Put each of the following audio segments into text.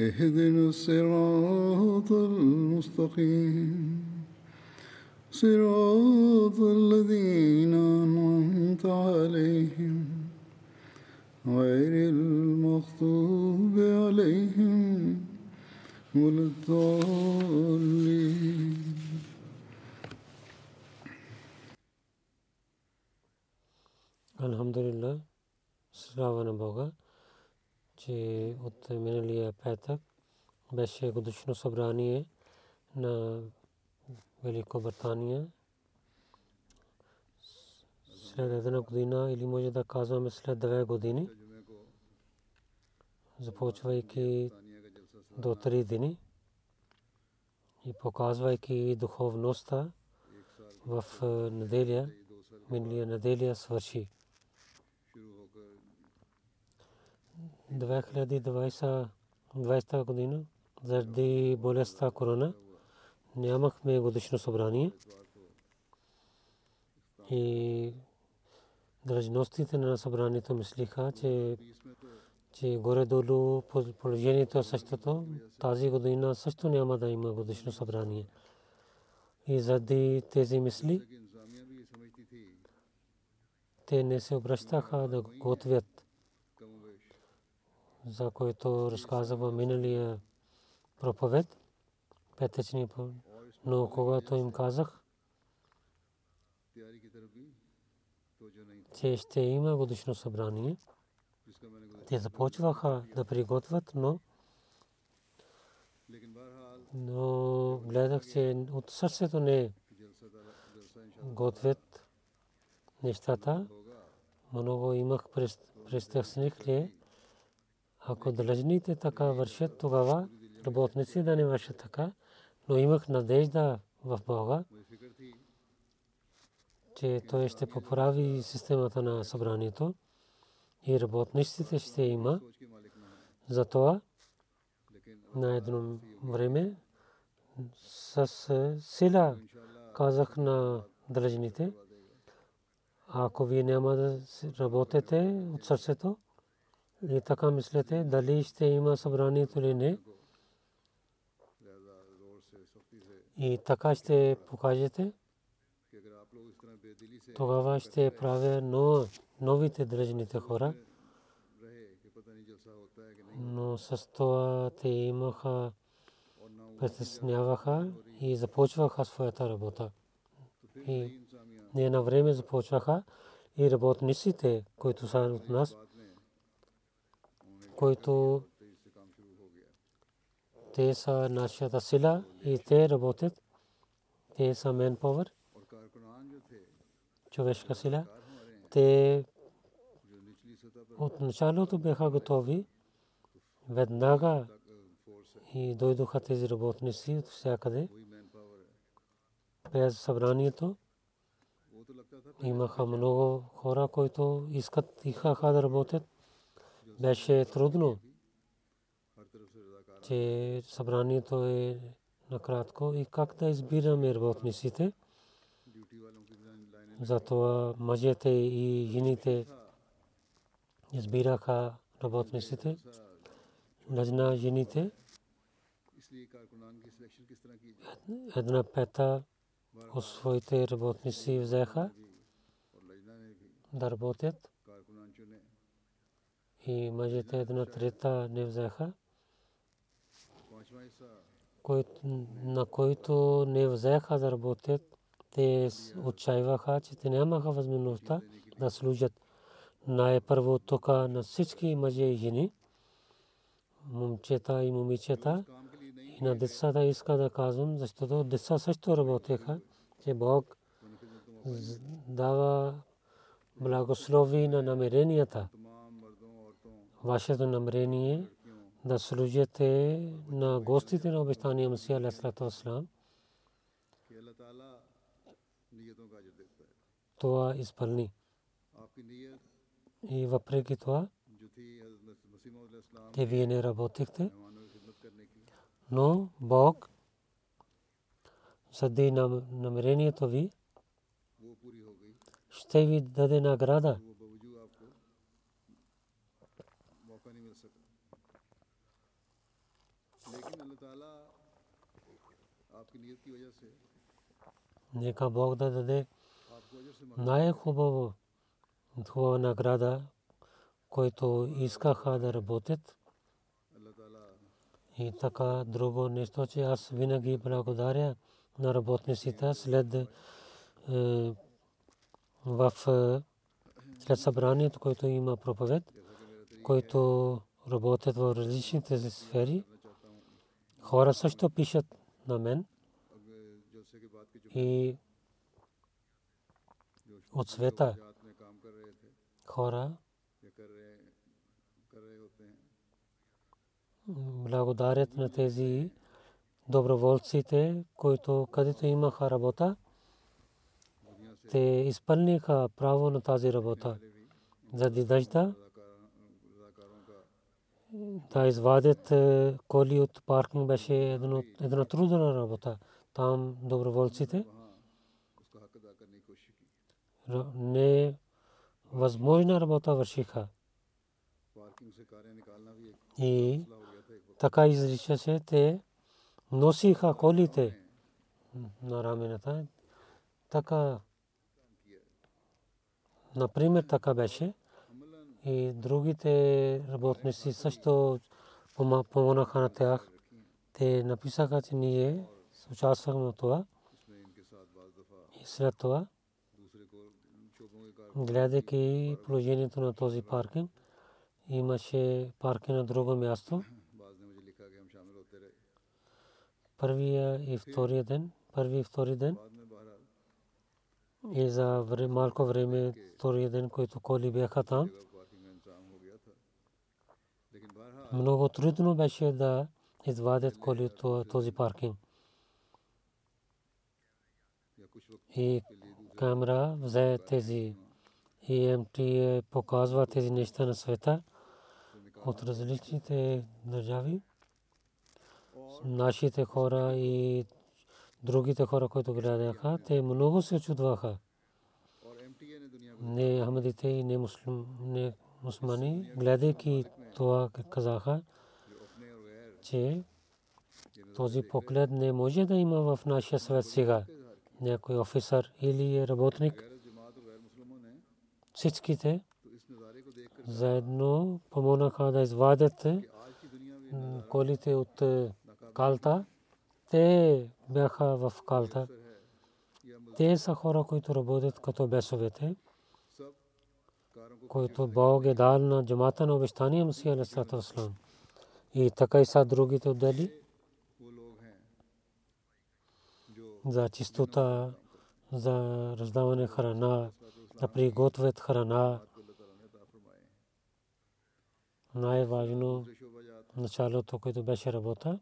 اهدنا الصراط المستقيم. صراط الذين أنعمت عليهم. غير المغضوب عليهم ولا الضالين. الحمد لله. سلام بوغا че от миналия петък беше годишно събрание на Великобритания. След една година или може да казваме след две години, започвайки до три дни и показвайки духовността в неделя, миналия неделя свърши. 2020 година заради болестта корона нямахме годишно събрание и дръжностите на събранието мислиха, че че горе-долу положението е същото. Тази година също няма да има годишно събрание. И заради тези мисли, те не се обръщаха да готвят, за което разказва миналия проповед, петъчни Но когато им казах, че ще има годишно събрание, те започваха да приготвят, но но гледах, че от сърцето не готвят нещата. Много имах престъпник ли, ако длъжните така вършат, тогава работници да не вършат така, но имах надежда в Бога, че той ще поправи системата на събранието и работниците ще има. Затова на едно време с сила казах на длъжните, ако вие няма да работите от сърцето и така мислите дали ще има събранието или не, и така ще покажете, тогава ще правя новите дръжните хора. Но с това те имаха, притесняваха и започваха своята работа. И не на време започваха и работниците, които са от нас, които те са нашата сила и те работят. Те са manpower, човешка сила. Те от началото бяха готови. Веднага и дойдоха тези работници от всякъде. През събранието имаха много хора, които искат ихаха да работят. Беше трудно, че събранието е накратко и как да избираме работниците. Затова мъжете и жените избираха работниците. Лъжна жените една пета от своите работници взеха да работят и мъжете една трета не взеха. На които не взеха да работят, те отчаиваха, че те нямаха възможността да служат. Най-първо тук на всички мъже и жени, момчета и момичета, и на децата иска да казвам, защото деца също работеха, че Бог дава благослови на намеренията вашето намерение да служите на гостите на обещания Масия Алейхиссалату Аслам. Това изпълни. И въпреки това, те вие не работихте, но Бог съди намерението ви, ще ви даде награда. Нека Бог да даде най-хубаво хубава награда, който искаха да работят. И така друго нещо, че аз винаги благодаря на работниците след е, в е, след събранието, което има проповед, който работят в различните сфери. Хора също пишат на мен и от света хора благодарят на тези доброволците, които където имаха работа, те изпълниха право на тази работа. Заради дъжда да извадят е, коли от паркинг беше една трудна работа там доброволците. Не възможна работа вършиха. И така изричаше, те носиха колите на рамената. Така, например, така беше. И другите работници също помогнаха на тях. Те написаха, че ние участвах в това. И след това, гледайки положението на този паркинг, имаше паркинг на друго място. Първия и втория ден, първи и втори ден, и за малко време, втория ден, който коли бяха там, много трудно беше да извадят коли този паркинг. и камера взе тези и МТ е, показва тези неща на света от различните държави. Нашите хора и другите хора, които гледаха, те много се чудваха. Не ахмедите и не, муслим, не мусмани, гледайки това казаха, че този поглед не може да има в нашия свет сега някой офисър или работник. Всичките заедно помогнаха да извадят колите от е, калта. Те бяха в калта. Те са хора, които работят като бесовете, които Бог е дал на джамата на обещания Мусия Алисалата е И така и са другите отдели. за чистота, за раздаване храна, да приготвят храна. Най-важно началото, което беше работа.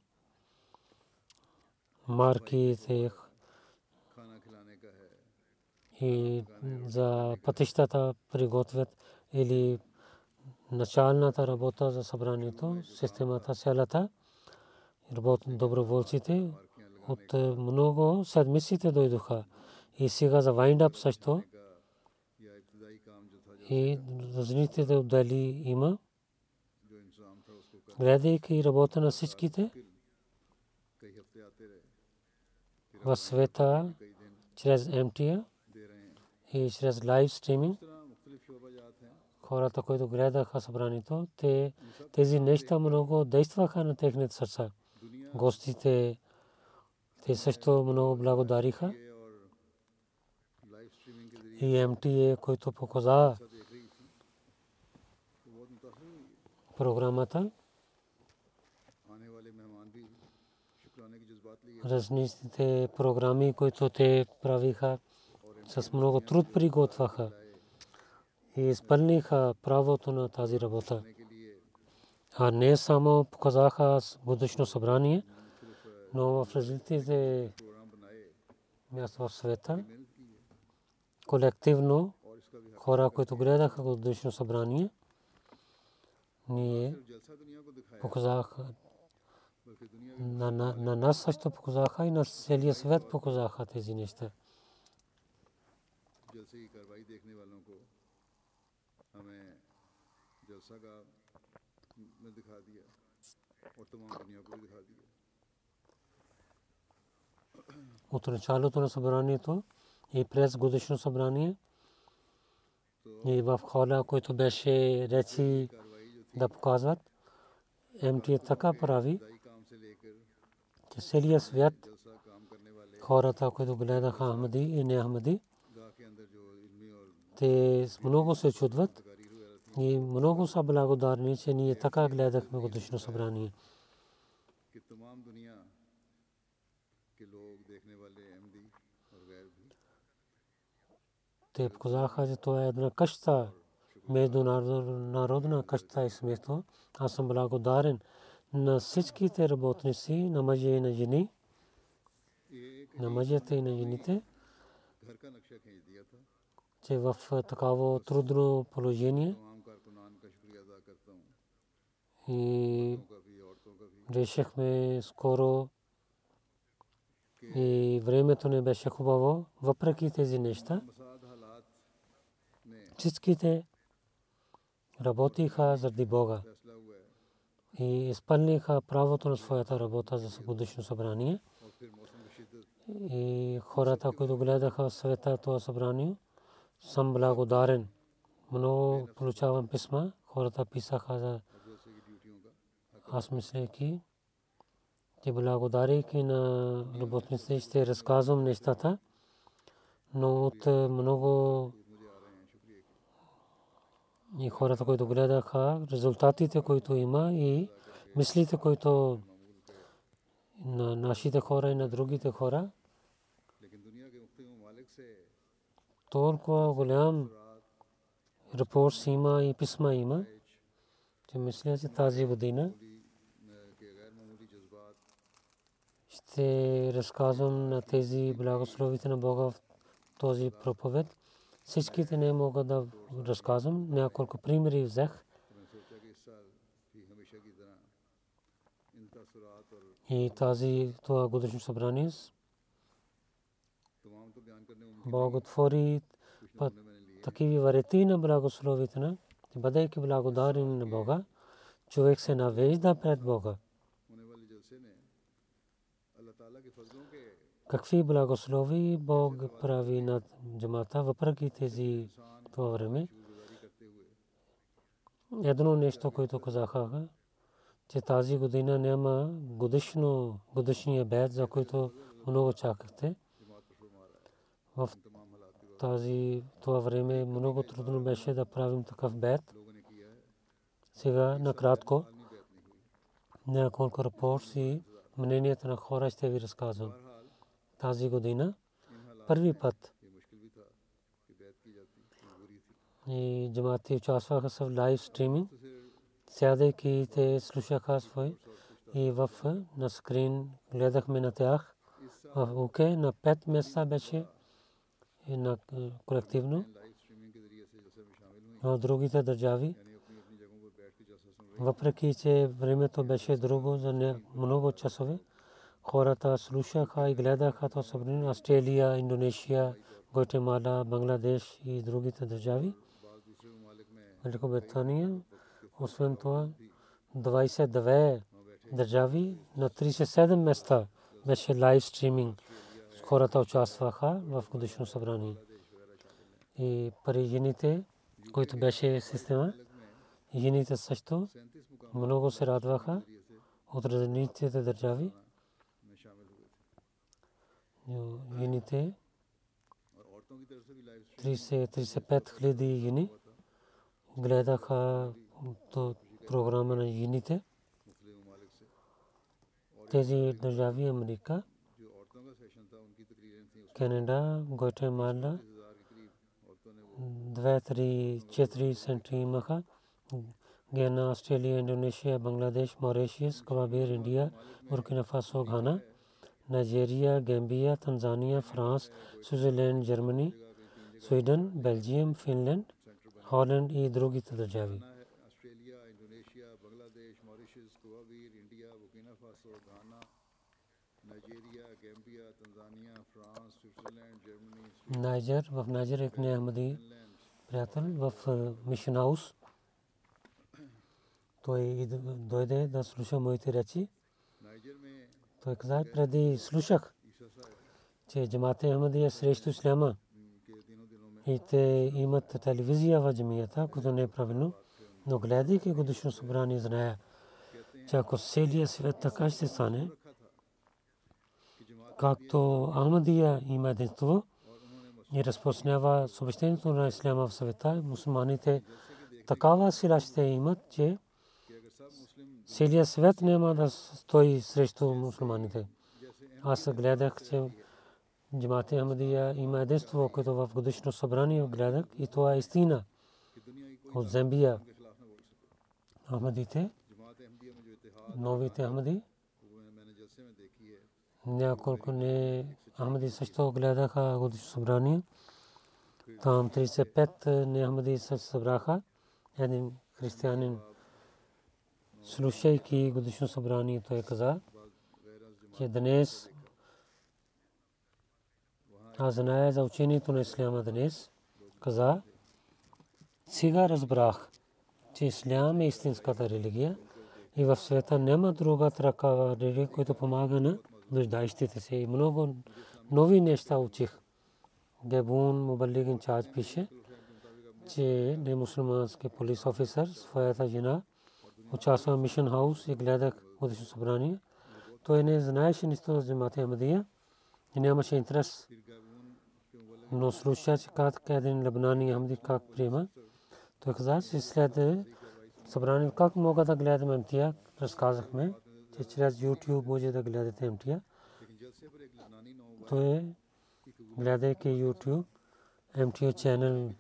Марки тех и за пътищата приготвят или началната работа за събранието, системата, селата, доброволците, от е, много седмиците дойдоха. И сега за wind up също. И разните отдели има. Гледайки работа на всичките в света чрез МТА и чрез лайв стриминг хората, които гледаха събранието, те, тези неща много действаха на техните сърца. Гостите, те също много благодариха. И МТА, който показа програмата. Различните програми, които те правиха, с много труд приготвяха и изпълниха правото на тази работа. А не само показаха годишно събрание, но в различните място в света, колективно хора, които гледаха годишно събрание, ние показаха на, на, на нас също показаха и на целия свет показаха тези неща. اور تمام دنیا کو بھی دکھا دیا от началото на събранието и през годишно събрание и в хола, който беше речи да показват. МТ е така прави, че целият свят хората, които гледаха Ахмади и не Ахмади, те много се чудват и много са благодарни, че ние така гледахме годишно събрание. Те показаха, че това е една къща, международна къща и смето. Аз съм благодарен на всичките работници, на мъже и на жени, на мъжете и на жените, че в такава трудно положение и решихме скоро и времето не беше хубаво, въпреки тези неща. Всичките работиха заради Бога и изпълниха правото на своята работа за годишно събрание. И хората, които гледаха света това събрание, съм благодарен. Много получавам писма. Хората писаха за аз мислейки, че благодарейки на работниците ще разказвам нещата, но от много и хората, които гледаха резултатите, които има и мислите, които на нашите хора и на другите хора. Толкова голям репорт има и писма има, че мисля, че тази година ще разказвам на тези благословите на Бога в този проповед. Всичките не мога да разказвам. Няколко примери взех. И тази това годишно събрание Бог отвори такива варети на благословите на бъдейки благодарен на Бога, човек се навежда пред Бога какви благослови Бог прави над джамата, въпреки тези това време. Едно нещо, което казаха, че тази година няма годишно, годишния бед, за който много чакахте. В тази, това време много трудно беше да правим такъв бед. Сега накратко няколко рапорти и мненията на хора ще ви разказвам тази година. Първи път. И джамати участваха в лайв стриминг. Сядайки те слушаха свой и в е, на скрин гледахме на тях. В УКЕ на пет места беше на е, колективно. В другите държави въпреки че времето беше друго за много часове, хората слушаха и гледаха то събрание Австралия, Индонезия, Гватемала, Бангладеш и другите държави. Великобритания. Освен това, 22 държави на 37 места беше лайв стриминг. Хората участваха в годишно събрание. И пари жените, които беше система, жените също много се радваха от различните държави. Юните 30-35 хиляди юни гледаха програма на юните. Тези държави Америка, Канада, Гватемала, 2-3-4 центри имаха. Гена, Австралия, Индонезия, Бангладеш, Моришиус, Кабабир, Индия, Буркина Фасо, Гана, Найджерия, Гамбия, Танзания, Франс, Свизерленд, Германи, Sweden, Belgium, Finland, Holland и другите държави. Найджер, в Найджер е кне Ахмади приятел в Мишен Хаус. Той дойде да слуша моите речи. Той каза, преди слушах, че джамата Ахмади е срещу исляма. И те имат телевизия в джамията, което не е правилно. Но гледайки годишно събрание, зная, че ако целият свет така ще стане, както Ахмадия има единство и разпространява съобщението на Исляма в света, мусулманите такава сила ще имат, че целият свет няма да стои срещу мусулманите. Аз гледах, че Джамати Ахмадия има единство, което в годишно събрание гледах и това е истина от Зембия. Ахмадите, новите Ахмади, няколко не Ахмади също гледаха годишно събрание. Там 35 не Ахмади се събраха. Един християнин, слушайки годишно събрание, той каза, че днес аз зная за учението на Исляма днес. Каза, сега разбрах, че Ислям е истинската религия и в света няма друга такава религия, която помага на нуждаещите се. И много нови неща учих. Гебун Мубалигин Чач пише, че не мусулмански полис офисър, своята жена, участва в Мишен Хаус и гледах годишно събрание. Той не знаеше нищо за Джамата Ахмадия и нямаше интерес. Но слуша, че как един лебнани Ахмади как приема. Той каза, че след събрание как мога да гледам МТА, разказахме че чрез YouTube може да гледате МТА. Той гледайки YouTube, МТА ченел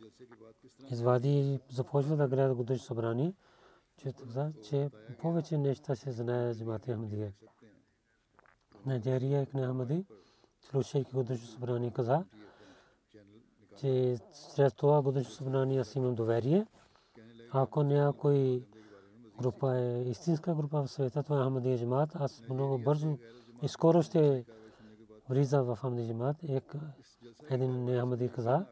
извади започва да гледа годишно събрание, че така, че повече неща се знае за Мати Ахмадия. Найджерия Икне Ахмади, слушайки годишно събрание, каза, че чрез това годишно събрание аз имам доверие. Ако някой група е истинска група в света, това е Ахмадия Джамат. Аз много бързо и скоро ще влиза в Ахмадия Джамат. Един Ахмади каза,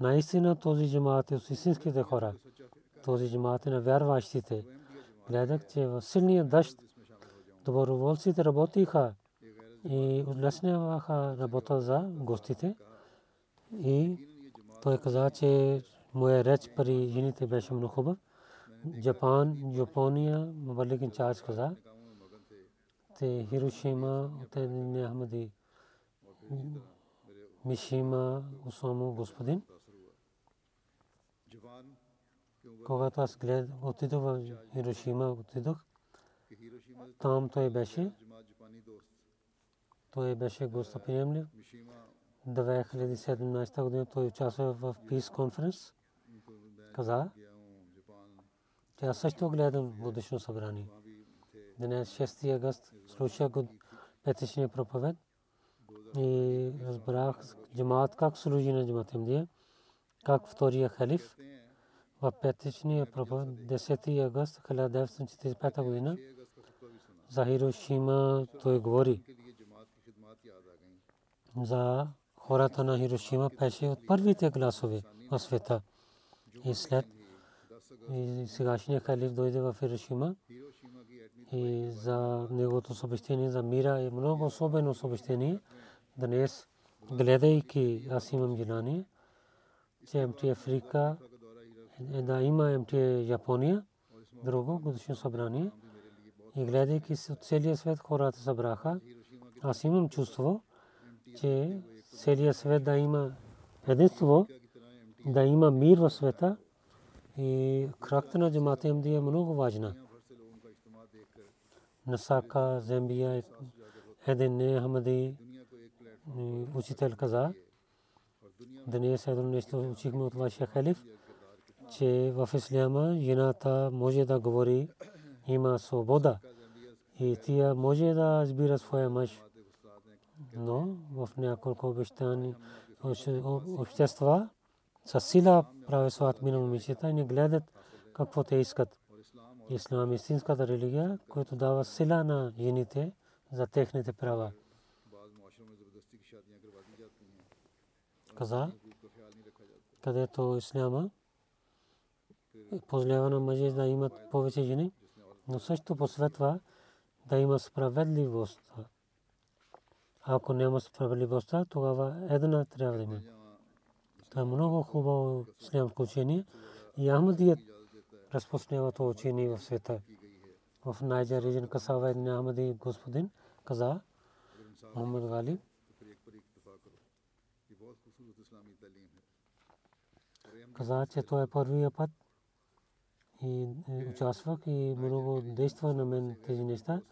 наистина този джамат е от истинските хора. Този джамат е на вярващите. Гледах, че в силния дъжд доброволците работиха и улесняваха работа за гостите. И той каза, че моя реч при жените беше много хубав. Japan, Japonia, Malik in charge kaza. Te Hiroshima, te Ahmadi, Mishima, Usomu, господин. Когато аз глед, отидох в Хирошима, отидох, там той беше, той беше гостоприемлив. 2017 година той участва в Peace Conference. Каза, че аз също гледам годишно събрание. Днес 6 август слушах го петъчния проповед и разбрах джамаат как служи на джамаат Ахмадия, как втория халиф в петъчния проповед 10 август 1945 година за Хирошима той говори за хората на Хирошима беше от първите гласове в света и след и сегашният халиф дойде в Хирошима и за неговото съобщение за мира е много особено съобщение. Днес, гледайки, аз имам желание, че МТ Африка е да има МТ Япония, друго годишно събрание. И гледайки от целия свет хората събраха, аз имам чувство, че целият свет да има единство, да има мир в света и кракта на джамата им е много важна. Насака, Зембия, един не Ахмади, учител каза, днес едно нещо учихме от вашия халиф, че в исляма жената може да говори, има свобода и тя може да разбира своя мъж. Но в няколко обещани общества с сила прави своят мина момичета и не гледат какво те искат. Ислам е истинската религия, която дава сила на жените за техните права. Каза, където исляма позволява на мъже да имат повече жени, но също посветва да има справедливост. Ако няма справедливост, тогава една трябва да има. Това е много хубаво ислямско учение и Ахмадият разпространява това учение в света. В Найджа регион Касава един Ахмади господин каза Мухаммад Гали каза, че това е първия път и участвах и много действа на мен тези неща.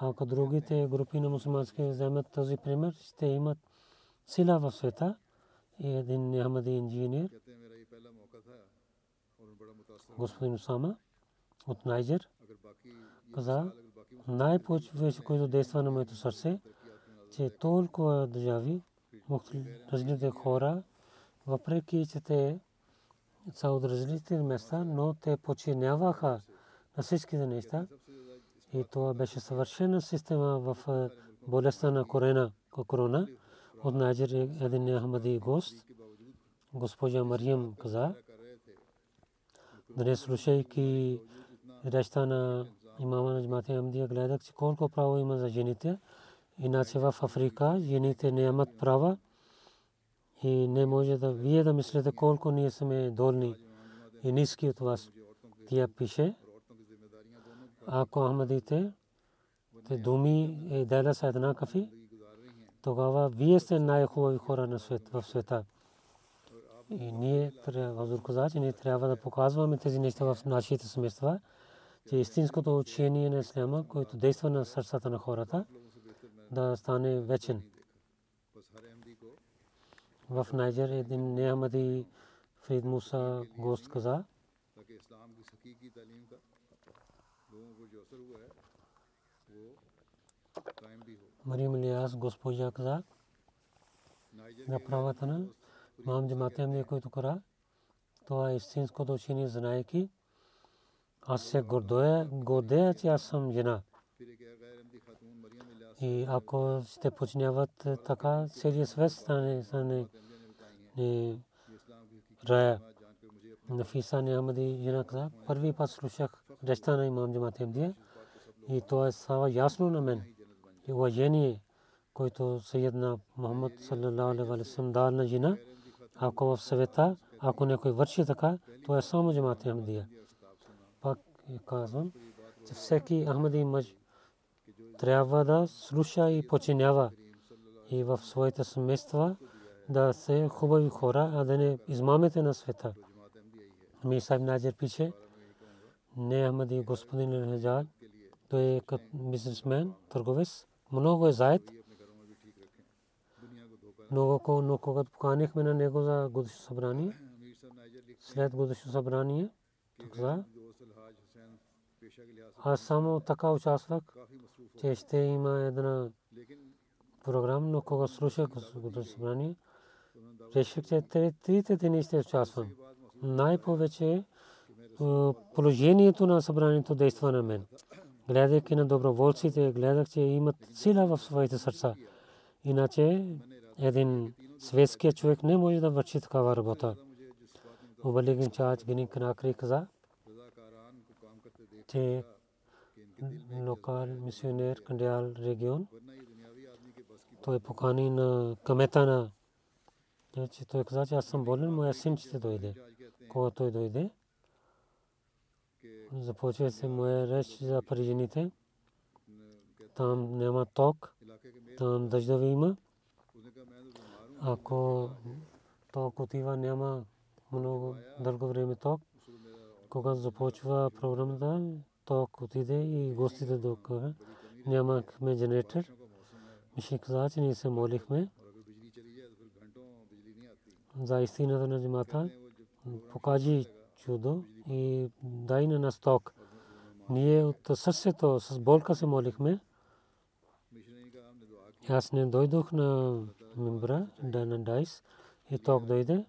Ако другите групи на мусулмански вземат този пример, ще имат сила в света и един Ахмади инженер, господин Усама от Найджер, каза, най-повече, който действа на моето сърце, че толкова държави, различните хора, въпреки че те са от различни места, но те починяваха на всичките неща. И това беше съвършена система в болестта на корена, корона. От Найджер един Ахмади гост, госпожа Мариям каза, днес слушайки речта на имама на Джамати Амдия, гледах, че колко право има за жените. Иначе в Африка жените не имат права и не може да вие да мислите колко ние сме долни и ниски от вас. Тя пише, ако Ахмадите те думи е дела са една кафи, тогава вие сте най-хубави хора на свет, в света. И ние трябва, Азур каза, че ние трябва да показваме тези неща в нашите семейства, че истинското учение на Исляма, което действа на сърцата на хората, да стане вечен. В Найджер един Неамади Фрид Муса гост каза, Марим Илияс госпожа каза, на правата на мам джаматем не който кара, това е истинското учение, знаеки, аз се гордея, че аз съм жена. И ако ще починяват така, целият свет стане, стане не рая. Нафиса Нямади жена каза, първи път слушах речта на имам Джамат Емдия и то е става ясно на мен. И уважение, който Съедна Мухаммад саллалаху алейхи ва дал на жена, ако в съвета, ако някой върши така, то е само Джамат Емдия. Пак казвам, че всеки Ахмади мъж трябва да слуша и починява и в своите семейства да се хубави хора, а да не измамете на света. Ми Сайб Наджер пише, не Ахмади господин Хаджар, той е бизнесмен, търговец, много е заед. Много, но когато поканихме на него за годишно събрание, след годишно събрание, за аз само така участвах, че ще има една програма, но кога слушах годишно събрание, реших, че трите дни ще участвам. Най-повече положението на събранието действа на мен. Гледайки на доброволците, гледах, че имат сила в своите сърца. Иначе един светския човек не може да върши такава работа. Убалигин Чач Гини Канакри каза, че локал мисионер Кандиал регион, той покани на камета на че той каза, че аз съм болен, моя син ще дойде. когато той дойде. Започва се моя реч за парижените. Там няма ток, там дъждави има. Ако ток отива, няма много дълго време ток. Когато започва програмата, ток отиде и гостите докара. Нямахме генератор. Миши каза, че ние се молихме за истината на джамата. Покажи чудо и дай на нас ток. Ние от сърцето с болка се молихме. Аз не дойдох на мембра, да на Дайс и ток дойде.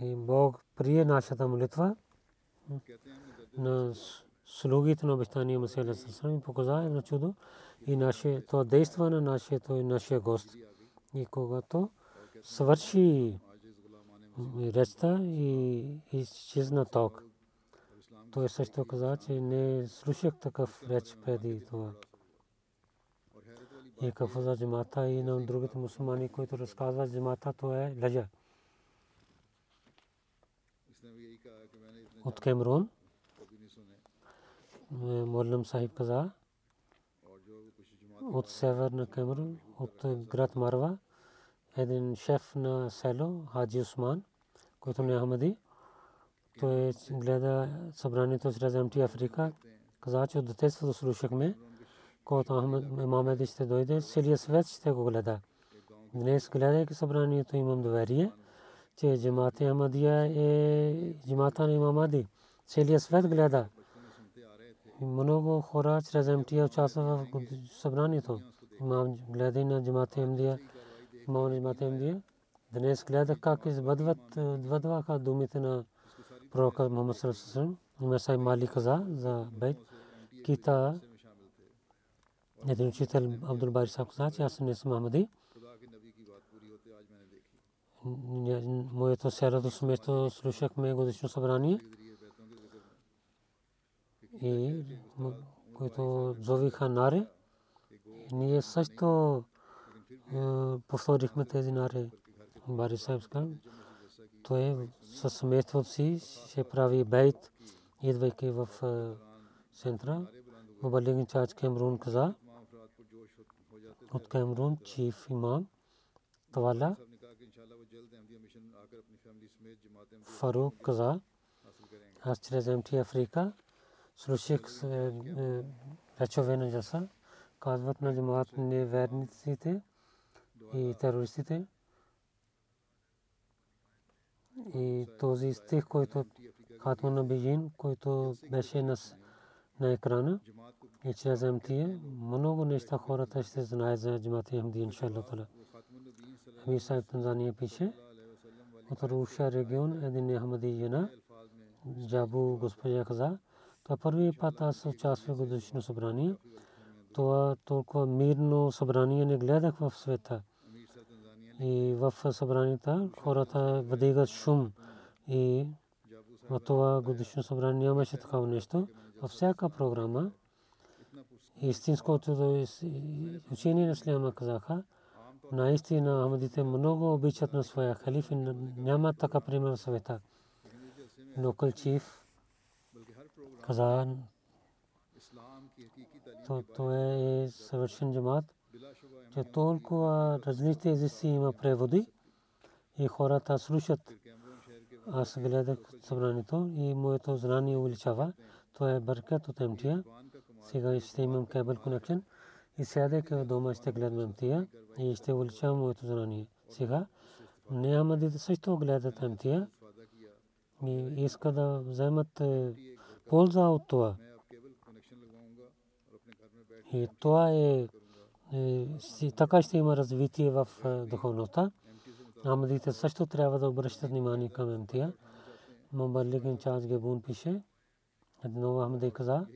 И Бог прие нашата молитва на слугите на обещания Масия Сасрам и показа едно чудо и наше, то действа на нашето и нашия гост. И когато свърши речта и изчезна ток. Той също каза, че не слушах такъв реч преди това. И какво за джамата и на другите мусулмани, които разказват джамата, то е лъжа. От Кемрун. Моллам Сахиб каза от север на Кемрун, от град Марва, един шеф на село Хаджи Усман, който не е Ахмади. Той гледа събранието чрез МТ Африка. Каза, че от детството слушахме, когато Ахмед ще дойде, целият свет ще го гледа. Днес гледайки събранието имам доверие че джамата Ахмадия е джамата на имам Ади. Целият свет гледа. Много хора чрез МТА участват в събранието. Имам гледа на джамата Ахмадия. Имам на джамата Ахмадия. Днес гледа как избъдват двадваха думите на пророка Мухаммад Салесалам. Има сай Мали каза за бейт. Кита един учител Абдул Бари Сахаб каза, че аз не съм Ахмади моето сярато семейство слушахме годишно събрание и които зовиха наре. Ние също повторихме тези наре. Бари Сахибска. Той със семейството си ще прави бейт, идвайки в центъра. Мубалигин Чач Кемрун каза от Кемрун чиф имам Тавала Фарук каза, аз чрез МТ Африка слушах речове на Джаса, казват на джамаат неверниците и терористите. И този стих, който Хатман на Бижин, който беше на, на екрана и чрез МТ, много неща хората ще знаят за джамаат Ахмди, иншаллах. Амир Сайб Танзания пише, от Руша регион един Ахмади жена, Джабу госпожа каза, това първи път аз участвах в годишно събрание. Това толкова мирно събрание не гледах в света. И в събранията хората въдигат шум. И в това годишно събрание нямаше такава нещо. Във всяка програма истинското учение на Исляма казаха, наистина Ахмадите много обичат на своя халиф и няма така пример в света. Локал чиф каза, то, то е съвършен джамат, че толкова различни езици има преводи и хората слушат. Аз гледах събранието и моето знание увеличава. Това е бъркат от МТА. Сега ще имам кабел конекшен и сядайки в дома ще гледам МТА и ще увеличавам моето знание. Сега Неамадите също гледат МТА и искат да вземат полза от това. И това е така ще има развитие в духовността. Амадите също трябва да обръщат внимание към МТА. Мабалик Чаз Гебун пише, едно Ахмади каза,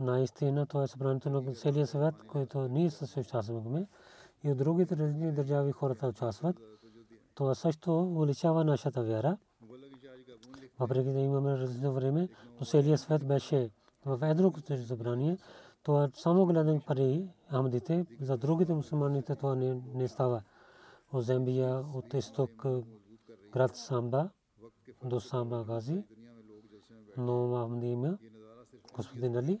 наистина това е събранието на целия съвет, който ние съсъществуваме и от другите различни държави хората участват. Това също увеличава нашата вяра. Въпреки да имаме различно време, но целият свет беше в едно събрание. Това само гледам пари амдите, за другите мусулманите това не, не става. От Зембия, от изток, е, град Самба, до Самба Гази, но амди има господин Али.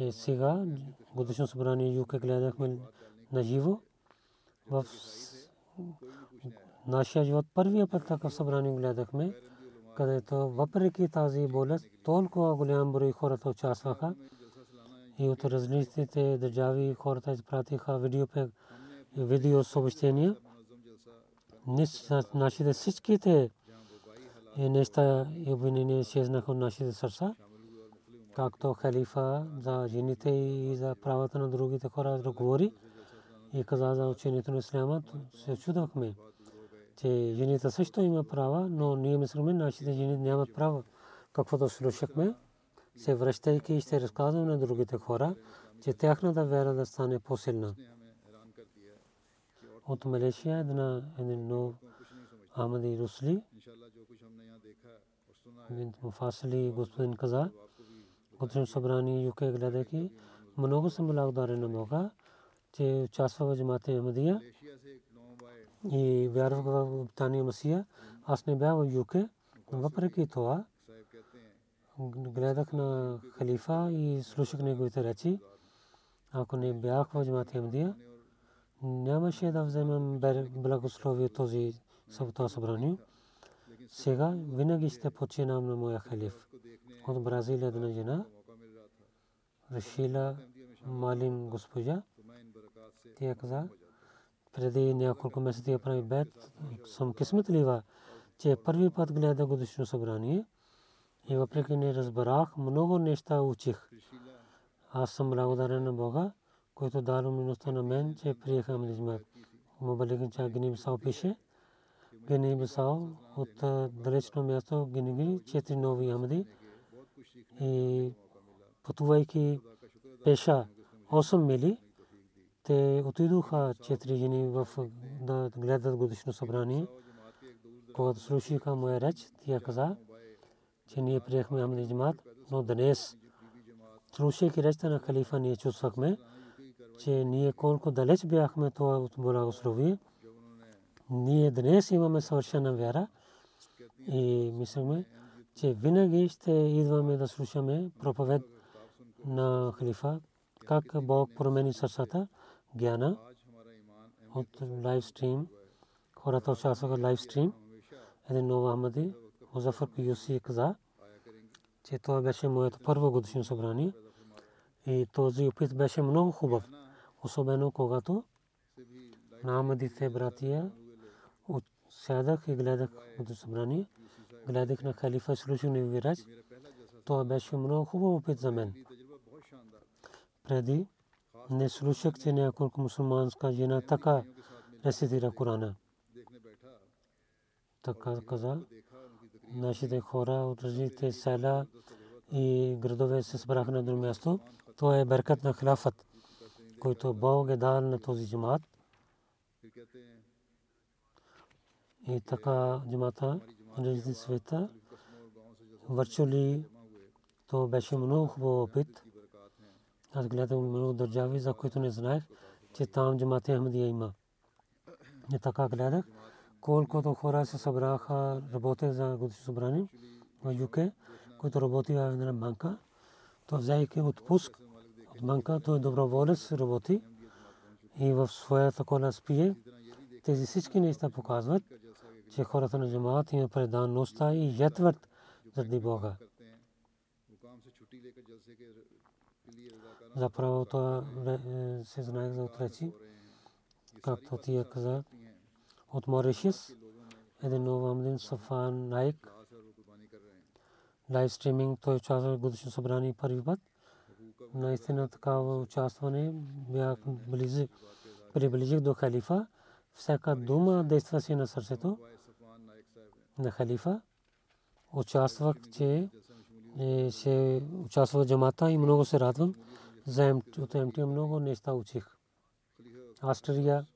че сега годишно събрание ЮК гледахме на живо. В нашия живот първия път такъв събрание гледахме, където въпреки тази болест толкова голям брой хората участваха и от различните държави хората изпратиха видео, видео съобщения. Нашите всичките неща и обвинения изчезнаха от нашите сърца както халифа за жените и за правата на другите хора да говори и каза за учението на исляма, се чудахме, че жените също има права, но ние мислиме, нашите жени нямат право. Каквото слушахме, се връщайки и ще разказвам на другите хора, че тяхната вера да стане по-силна. От Малешия една един нов Ахмади Русли, бинт Муфасили господин каза, годишно събрание ЮК гледайки, много съм благодарен на Бога, че участва в джамата Ахмадия и вярвах в Тания Масия. Аз не бях в ЮК, въпреки това гледах на халифа и слушах неговите речи. Ако не бях в джамата Ахмадия, нямаше да вземем благословие този събрание. Сега винаги ще починам на моя халиф. От Бразилия една жена, Рашила Малим госпожа, тя каза, преди няколко месеца прави бед, съм кисметлива, че първи път гледа годишно събрание и въпреки не разбрах, много неща учих. Аз съм благодарен на Бога, който дал минуста на мен, че приеха милизмат. Мобаликин ча Гини Бисао пише, Гини от далечно място Гинигри, четири нови Ахмади и пътувайки пеша 8 мили, те отидоха четири жени в да гледат годишно събрание. Когато слушаха моя реч, тя каза, че ние приехме Ахмади джамат, но днес, слушайки речта на халифа, ние чувствахме, че ние колко далеч бяхме това от благословие. Ние днес имаме съвършена вяра и мислиме, че винаги ще идваме да слушаме проповед на халифа, как Бог промени сърцата, гяна от лайв стрим. Хората участваха в лайв стрим. Един нов Ахмади, Музафар Юси каза, че това беше моето първо годишно събрание. И този опит беше много хубав, особено когато на Ахмадите братия сядах и гледах годишно събрание. Гледах на халифа негови реч. Това беше много хубав опит за мен. преди не слушах, че няколко мусулманска жена така рецитира Корана. Така каза, нашите хора от различните села и градове се събраха на друго място. Това е беркат на хилафът, който Бог е дал на този джамат. И така джамата различни света върчули то беше много хубав опит. Аз гледам много държави, за които не знаех, че там джамата Ахмадия има. И така гледах, колкото хора се събраха, работех за годишно събрание в ЮК, които работи в една банка. То взеки отпуск от банка, той доброволец работи и в своята кола спие. Тези всички неща показват, че хората на джамаат има преданността и ятват заради Бога. за правото се знаех за отречи, както тия каза от Моришис, един нов Амдин Сафан Найк, лайв стриминг, той участва в годишно събрание първи път. Наистина такава участване бях приближих до халифа. Всяка дума действаше на сърцето. На халифа. Участвах, че е, се участвах в джамата и много се радвам. За от МТ много неща учих. Австрия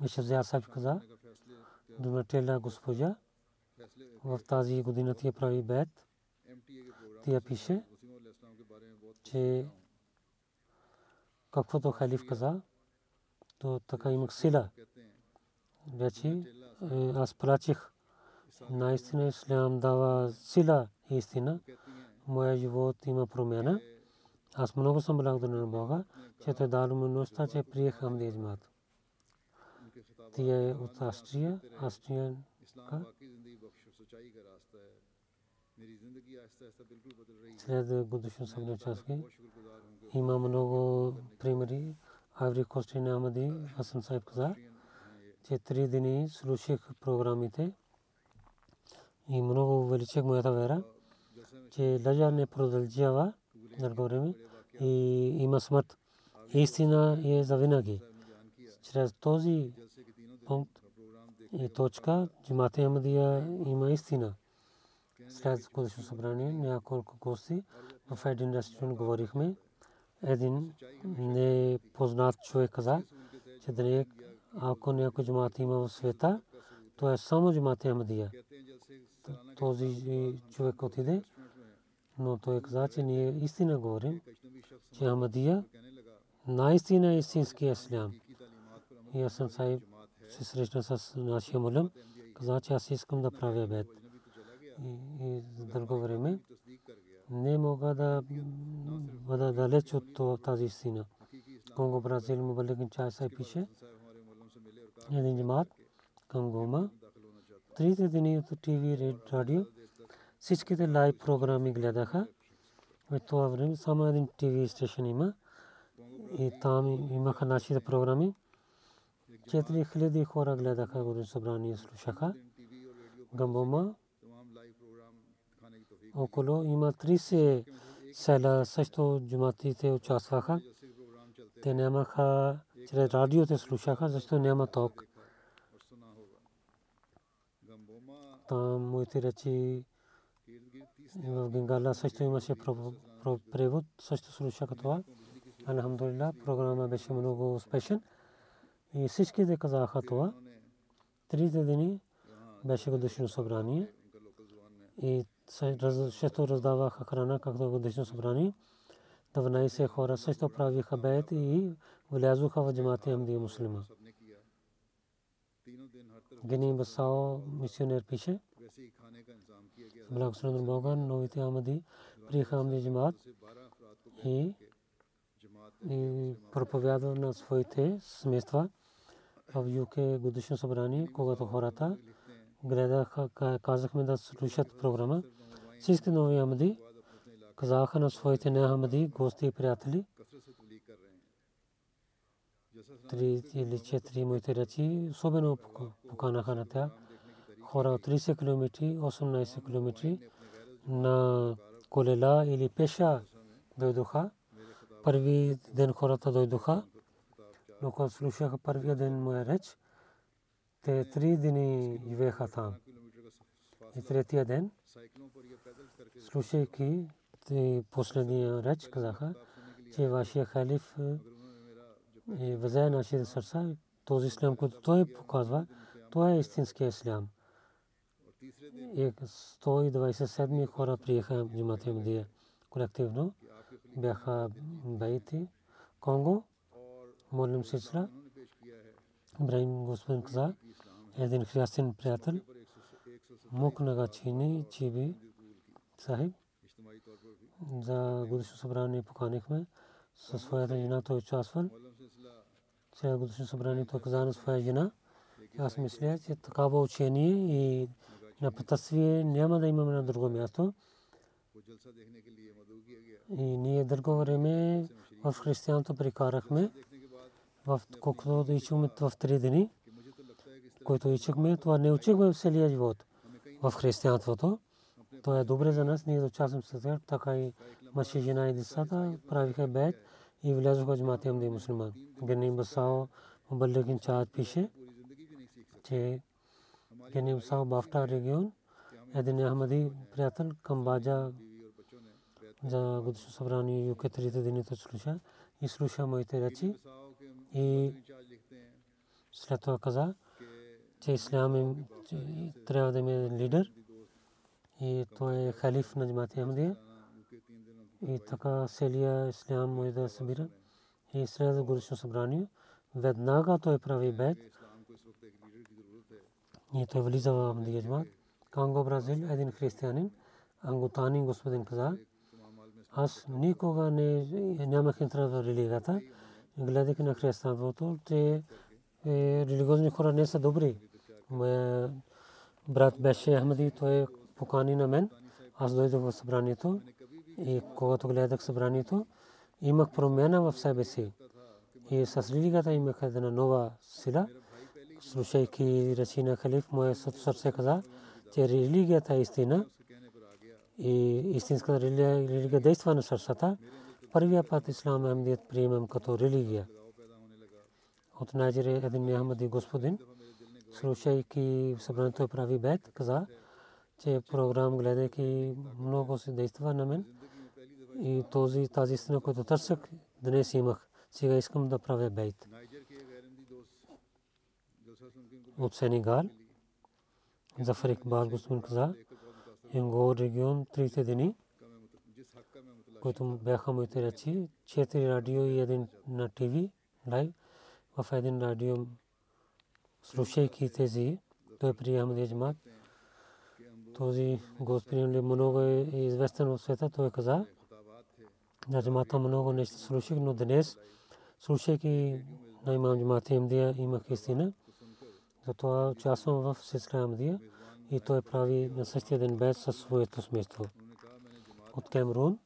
Вишавзя Саб каза, Дунателя госпожа, в тази година тя прави бед. Тя пише, че каквото халиф каза, то така имах сила. Вече аз плачих. Наистина Ислам дава сила истина. Моя живот има промяна. Аз много съм благодарен на Бога, че той дал милостта, че приех Хамди Джамат. Тя е от Австрия, Австриянка. След годишно събрание участие има много примери. Айври Кост и Намади, Хасан Сайб каза, че три дни слушах програмите и много увеличих моята вера, че лъжа не продължава дълго време и има смърт. Истина е завинаги. Чрез този пункт и точка Джимата Амадия има истина. След годишно събрание няколко гости в един ресторант говорихме. Един непознат човек каза, че днес ако някой джамат има в света, то е само джамат Амадия. Този човек отиде, но той каза, че ние истина говорим, че Амадия наистина е истински ислям. И аз съм сайб се срещна с нашия мулям, каза, че аз искам да правя бед. И за дълго време не мога да бъда далеч от тази истина. Конго, Бразил, Мубаликин чай сай пише. Един джамат към Гома. Трите дни от ТВ радио всичките лайв програми гледаха. В това време само един ТВ стешен има. И там имаха нашите програми. 4000 хора гледаха годин събрание слушаха. Гамбома около има 30 села също джуматите участваха. Те нямаха, чрез радиото слушаха, защото няма ток. Там моите речи в Бенгала също имаше превод, също слушаха това. Алхамдулилlah, програма беше много успешен. И всички да казаха това. Трите дни беше годишно събрание. И също раздаваха храна, както годишно събрание. 12 хора също правиха бед и влязоха в джамата Амди муслима. Гени Басао мисионер пише. Благословен Бога, новите Амади приеха Амди джамат и и проповядва на своите семейства в ЮК годишно събрание, когато хората гледаха, казахме да слушат програма. Всички нови Амади казаха на своите неахмади, гости и приятели. Три или четири моите речи особено поканаха на тях. Хора от 30 км, 18 км на колела или пеша дойдоха. Първи ден хората дойдоха. Но когато слушаха първия ден моя реч, те три дни живееха там. И третия ден, слушайки последния реч, казаха, че вашия халиф е взе нашите сърца. Този ислям, който той показва, това е истинския ислям. И 127 хора приеха в Джимата Мдия колективно. Бяха бейти Конго, молим сестра. Ибрахим господин каза, един християн приятел, Мукнага Чини, Чиби, Сахиб, за годишно събрание поканихме със своята жена той участвал. Сега годишно събрание той каза на своя жена. Аз мисля, че такава учение и на пътствие няма да имаме на друго място. И ние дълго време в християнто прикарахме, в колкото да учим в три дни, които учихме, това не учихме в целия живот в християнството. То е добре за нас, ние да участваме с тях, така и мъже, жена и децата правиха бед и влязоха в джамата Амди мусулман. Гени Басао Мубалликин Чаат пише, че геним Сао Бафта регион, един Ахмади приятел към Баджа за годишно събрание ЮК трите дни то слуша и слуша моите речи и след това каза, че ислям им трябва да е лидер и той е халиф на джамати Ахмадия и така селия ислям може да събира и след годишно събрание веднага той прави бед и той влиза в Ахмадия джамат Конго, Бразил, един християнин, Ангутани господин каза, аз никога не нямах интерес в религията, гледайки на християнството, че религиозни хора не са добри. Моя брат беше Ахмади, той покани на мен. Аз дойдох в събранието и когато гледах събранието, имах промяна в себе си. И с религията имах една нова сила. Слушайки речи на халиф, моя сърце каза, че религията е истина и истинската религия действа на сърцата. Първия път ислам Ахмадият приемам като религия. От Найджерия един Ахмади господин, слушайки събранието прави бед, каза, че програм гледайки много се действа на мен и този, тази истина, която търсах, днес имах. Сега искам да правя бейт. От Сенегал, Зафар Икбал господин каза, Енгор регион трите дни, които бяха моите речи, четири радио и един на ТВ, лайв, в един радио, слушайки тези, той приема Джамат. Този господин много е известен в света, той каза, на джамата много нещо слушах, но днес, слушайки на имам джамата Имдия, имах истина. Затова участвам в сестра Амдия и той прави на същия ден без със своето смество. От Кемрун,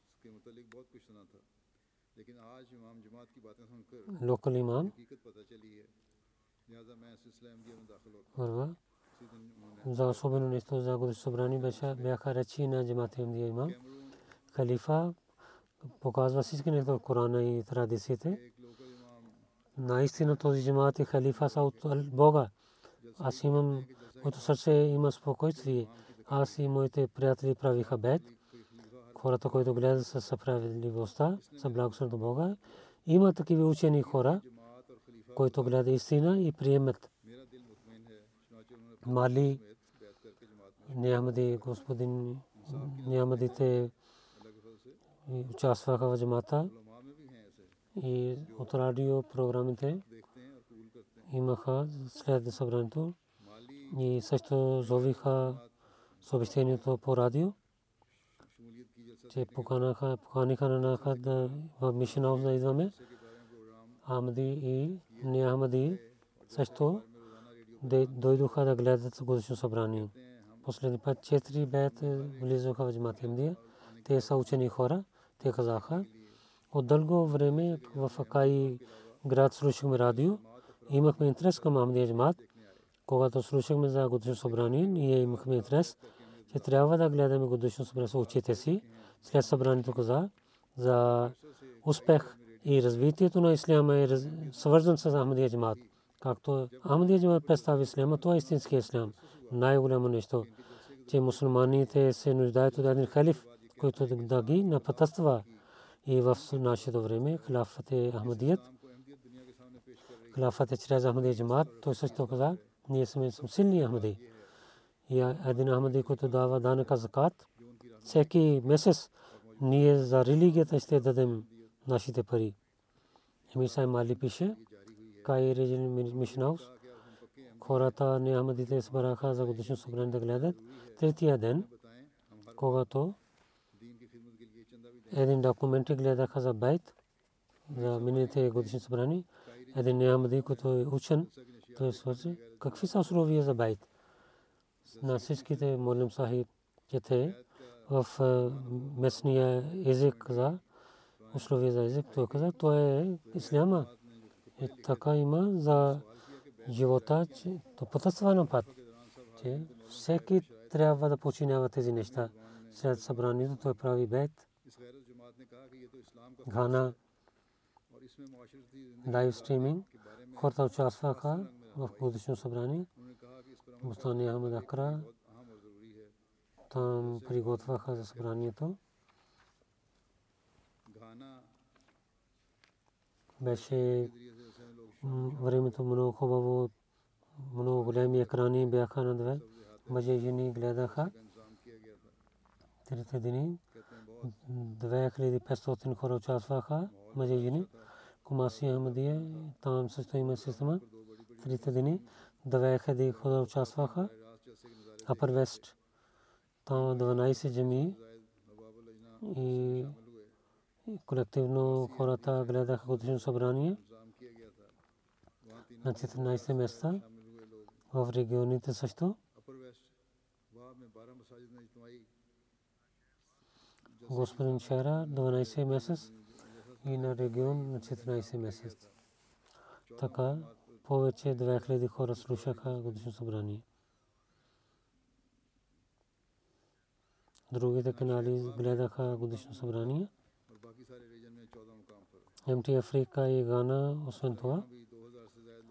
локал имам, първа, за особено нещо за годиш събрани бяха речи на джамата Амдия имам. Халифа показва всички неща от Корана и традициите. Наистина този джамат и халифа са от Бога. Аз имам, моето сърце има спокойствие. Аз и моите приятели правиха бед. Хората, които гледат със съправедливостта, са благословен до Бога. Има такива учени хора, които гледат истина и приемат. Мали, Нямади, господин, Нямадите участваха в джамата и от радио програмите имаха след събранието и също зовиха съобщението по радио, че поканаха, поканиха на наха да в Мишен Хаус да идваме. Ахмади и не Ахмади също дойдоха да гледат годишно събрание. Последни път четири бед влизаха в джамат Ахмадия. Те са учени хора. Те казаха, от дълго време в Акай град слушахме радио имахме интерес към Ахмадия джамат. Когато слушахме за годишно събрание, ние имахме интерес, че трябва да гледаме годишно събрание с очите си. След събранието каза за успех и развитието на исляма е свързан с Ахмадия джамат както Ахмадия Джамат представи исляма, това е истински ислям. Най-голямо нещо, че мусулманите се нуждаят от един халиф, който да ги напътства. И в нашето време халафът е Ахмадият. Халафът е чрез Ахмадия Джамат. Той също каза, ние сме силни Ахмади. И един Ахмади, който дава данъка закат, всеки месец ние за религията ще дадем нашите пари. Емисай Мали пише, Кай Режин Мишнаус хората не ахмадите събраха за годишно събрание да гледат третия ден когато един документ гледаха за байт за миналите годишни събрания един Ахмади, който е учен, той свърши. Какви са условия за байт? На всичките молим сахиб, чете в местния език за условия за език, той каза, то е исляма. И така има за живота, че то потъства на път, че всеки трябва да починява тези неща. След събранието той прави бед, гана, лайв стриминг. Хората участваха в годишно събрание. Мустани Ахмед Акра там приготвяха за събранието. Беше времето много хубаво, много големи екрани бяха на две. Мъже и жени гледаха трите дни. 2500 хора участваха, мъже и жени. Комаси Ахмадия, там също има система. Трите дни 2000 хора участваха. Апър Вест, там 12 джами и колективно хората гледаха годишно събрание на 14 места в регионите също. Господин Шара 12 месец и на регион на 14 месец. Така повече 2000 хора слушаха годишно събрание. Другите канали гледаха годишно събрание. МТ Африка и Гана, освен това,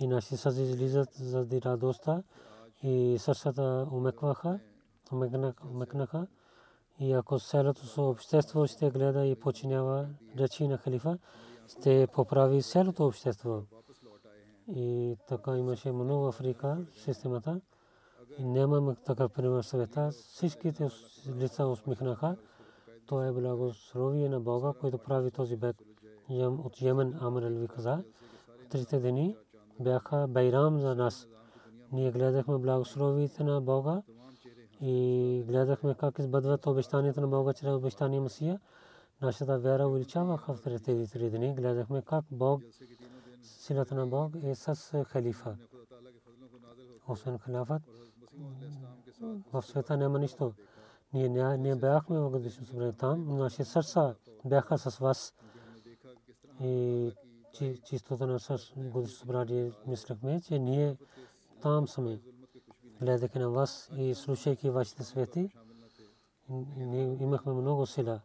и наши сази излизат заради радостта и сърцата умекваха, умекнаха. И ако селото общество ще гледа и починява речи на халифа, ще поправи селото общество. И така имаше много в Африка системата. Нямам такъв пример света. Всичките лица усмихнаха. Това е благословие на Бога, който прави този бед. От Йемен Амр Алви каза, трите дни бяха байрам за нас. Ние гледахме благословите на Бога и гледахме как избъдват обещанията на Бога чрез обещания Масия. Нашата вяра увеличаваха в тези три дни. Гледахме как Бог, силата на Бог е с халифа. Освен халафът, в света няма нищо. Ние не бяхме в годишно събрание там. Наши сърца бяха с вас. И чистотата на Годишното събрание мислехме, че ние там сме, гледайки на вас и слушайки вашите свети, ние имахме много сила.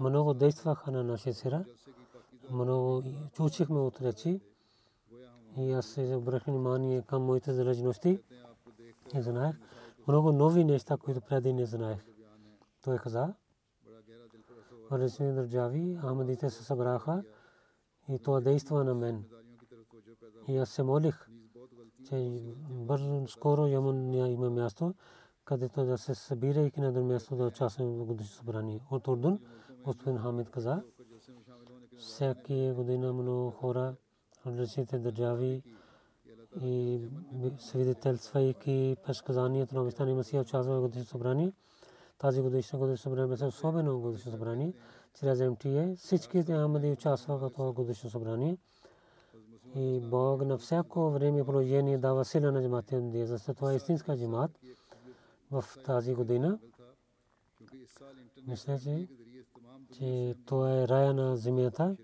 Много действаха на нашия сира. Много чучихме от речи. И аз се обръх внимание към моите залежности. Не знаех. Много нови неща, които преди не знаех. Той каза. Различни държави, Ахмадите се събраха. И това действа на мен. И аз се молих, че бързо, скоро ямон има място, където да се събира и на място да участваме в годишно събрание. От Ордун, господин Хамид каза, всяки година много хора, различните държави и свидетелствайки предсказанието на обещания Масия участва в годишно събрание. Тази годишна годишно събрание беше особено годишно събрание чрез МТА. Всичките Ахмади участваха в това годишно събрание. И Бог на всяко време положение дава сила на джамата МДА. Защото това е истинска джамат в тази година. Мисля, че, че това е рая на земята,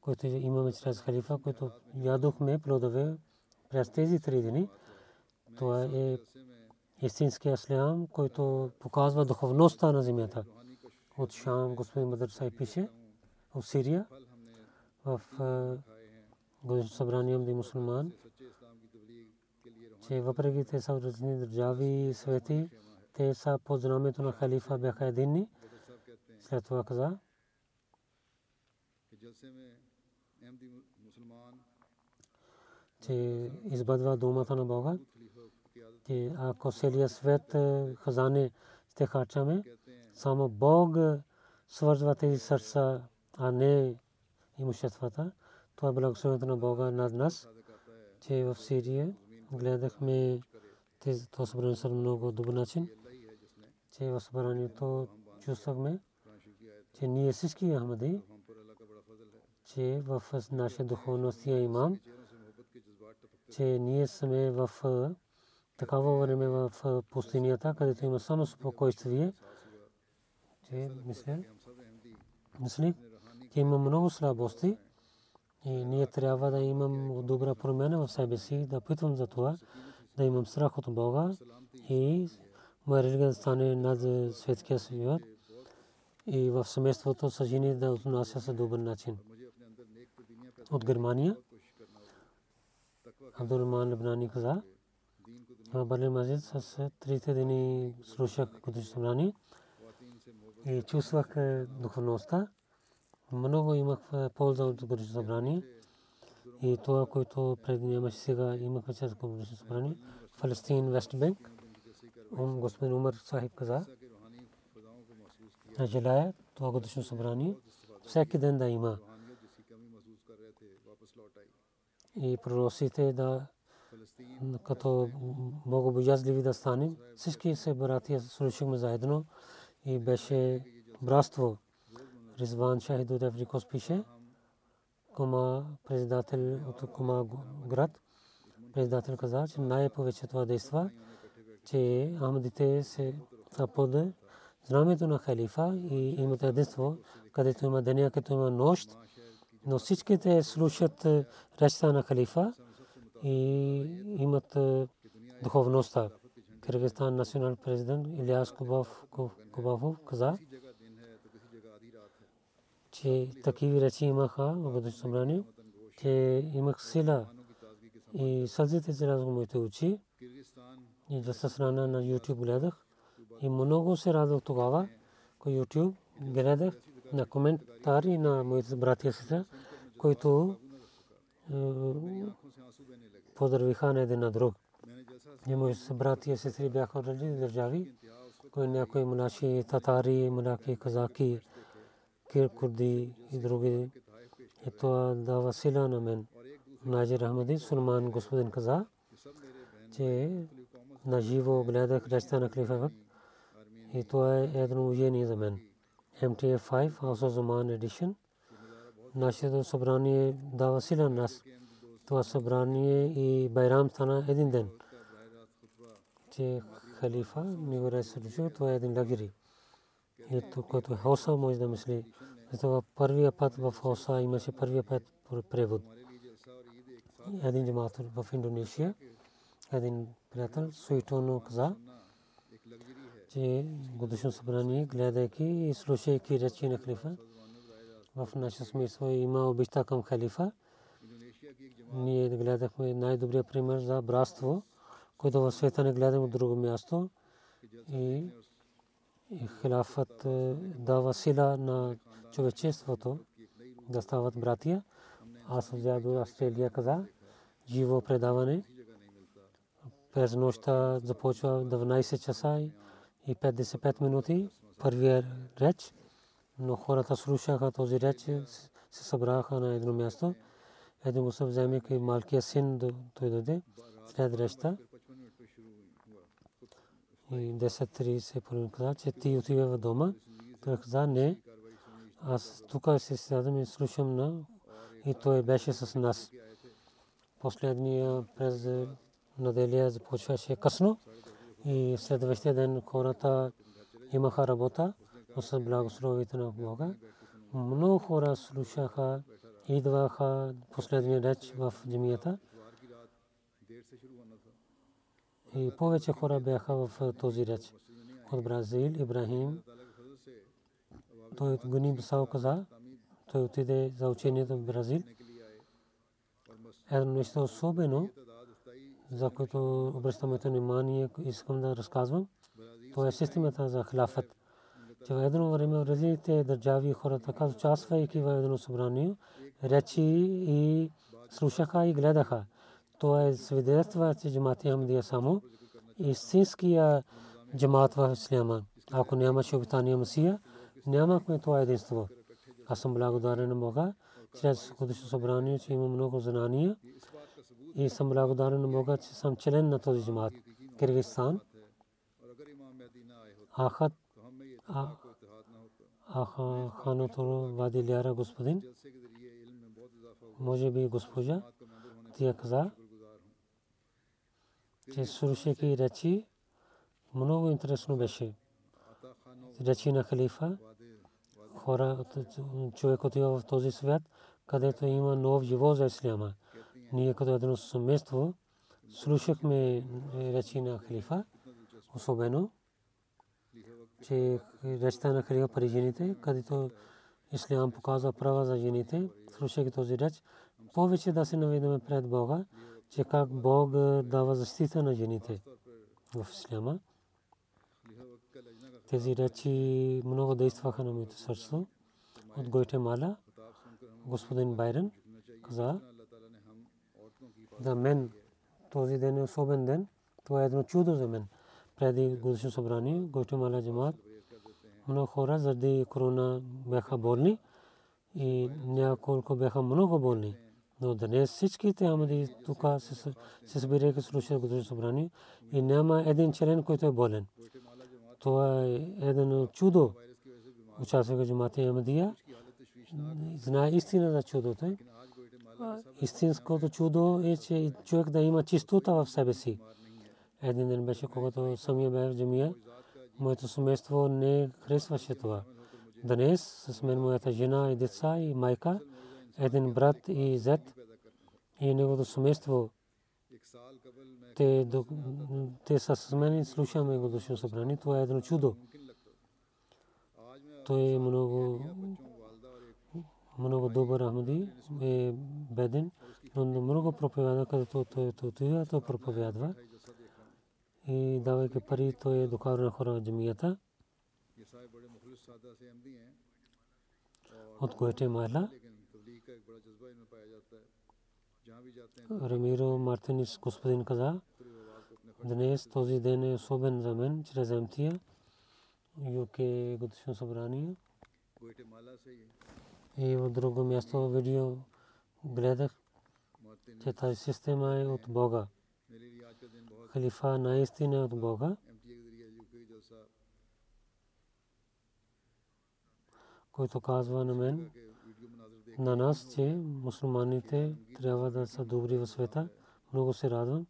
който имаме чрез халифа, който ядохме плодове през тези три дни. Това е истинския слям, който показва духовността на земята от Шам, господин Бадър Сай пише, от Сирия, в събранием на мусулман, че въпреки те са от различни държави, свети, те са под знамето на халифа бяха единни. След това каза, че избъдва думата на Бога, че ако целият свет е, хазане ще харчаме, само Бог е, свързва тези сърца, а не имуществата. Това е благословението на Бога над нас, че е в Сирия гледахме тези то събрание са много добър начин, че в събранието чувствахме, че ние всички Ахмади, че в нашия духовност я имам, че ние сме в е, такава време в пустинята, където има само спокойствие че мисля, мисли, че има много слабости и ние трябва да имам добра промяна в себе си, да питам за това, да имам страх от Бога и моя религия да стане над светския свят и в семейството с жени да отнася се добър начин. От Германия Абдурман Лебнани каза, в Бали Мазид с трите дни слушах годишно събрание и чувствах духовността. Много имах полза от годишно събрание и това, което преди нямаше сега, имах чрез годишно събрание. Палестин, Вест Бенк, господин Умар Сахиб каза, желая това годишно събрание всеки ден да има. И проросите да като богобоязливи да станем. Всички се братия слушахме заедно и беше братство. Ризван Шахид от Еврикос пише, Кума председател от Кума град, председател каза, че най-повече това действа, че Ахмадите се са под знамето на халифа и имат единство, където има деня, като има нощ, но всичките слушат речта на халифа и имат духовността. Киргизстан национал президент Илияс Кубавов каза, че такива речи имаха в бъдеще събрание, че имах сила и сълзите разго моите очи и да се срана на YouTube гледах и много се радвах тогава, ко YouTube гледах на коментари на моите братя и сестра, които поздравиха на един на друг. И моите братя и сестри бяха от различни държави, кои някои мунаши, татари, мунаки, казаки, киркурди и други. И това дава сила на мен. Назир Ахмади, Сулман господин каза, че на живо гледах речта на Клифа и това е едно учение за мен. MTA5 House of Zaman Edition. Нашето събрание дава сила на нас. Това събрание и Байрам стана един ден. Че халифа не го разрешил, това е един лагери. И тук, който е Хоса, може да мисли. Затова първия път в Хоса имаше първия път превод. Един джамат в Индонезия, един приятел, Суитоно каза, че годишно събрание, гледайки и слушайки речи на халифа, в наше смисъл има обичта към халифа. Ние гледахме най-добрия пример за братство, който в света не гледаме от друго място. И, и халафът дава сила на човечеството да стават братия. Аз взех до Австралия каза, живо предаване. През нощта започва 12 часа и 55 минути първия реч, но хората слушаха този реч, се събраха на едно място. Един се вземе и малкият син той дойде след речта. И 10.30 половин каза, че ти отива в дома. Той каза, не, аз тук се сядам и слушам на и той беше с нас. Последния през неделя започваше късно и следващия ден хората имаха работа, но с благословите на Бога. Много хора слушаха, идваха последния реч в джамията. И повече хора бяха в този реч. От Бразил, Ибрахим, той от Гуни Бисао каза, той отиде за учението в Бразил. Едно нещо особено, за което обръщаме внимание, искам да разказвам. Това е системата за хилафът. Че в едно време в различните държави хората, като участвайки в едно събрание, речи и слушаха и гледаха. Това е свидетелство, че джамати Ахмадия само истинския джамат в Исляма. Ако нямаше обитания Масия, нямахме това единство. Аз съм благодарен на Бога, чрез годишно събрание, че има много знания и съм благодарен на Бога, че съм член на този джамат. Киргизстан, Ахат, Аха ханото Вади Ляра господин, може би госпожа, тя каза, че слушайки речи, много интересно беше. Речи на халифа, хора, човек отива в този свят, където има нов живот за исляма. Ние като едно семейство слушахме речи на халифа, особено, че речта на халифа при жените, където ислям показва права за жените, слушайки този реч, повече да се наведеме пред Бога, че как Бог дава защита на жените в исляма. Тези речи много действаха на моето сърце. От Гойтемала, господин Байрен каза, за мен този ден е особен ден. Това е едно чудо за мен. Преди годишно събрание, Гойтемала джамат, много хора заради корона бяха болни и няколко бяха много болни. Но днес всичките амади тук се събираха слушат годишно събрание и няма един член, който е болен. Това е едно чудо. Участваха джамата Амадия. Знае истина за чудото. Истинското чудо е, че човек да има чистота в себе си. Един ден беше, когато самия бе в джамия, моето семейство не харесваше това. Днес с мен моята жена и деца и майка, един брат и зет и неговото семейство те, те са с мен и слушаме го душно събрание. Това е едно чудо. Той е много, много добър Ахмади, е беден, но много проповядва, като той отива, той проповядва. И давайки пари, той е докарва на хора в джамията. От Гуатемала. Рамиро Мартинис господин каза, днес този ден е особен за мен, чрез МТИА, ЮК годишно събрание. И в друго място видео гледах, че тази система е от Бога. Халифа наистина е от Бога. който казва на мен, на нас, че мусулманите трябва да са добри в света. Много се радвам.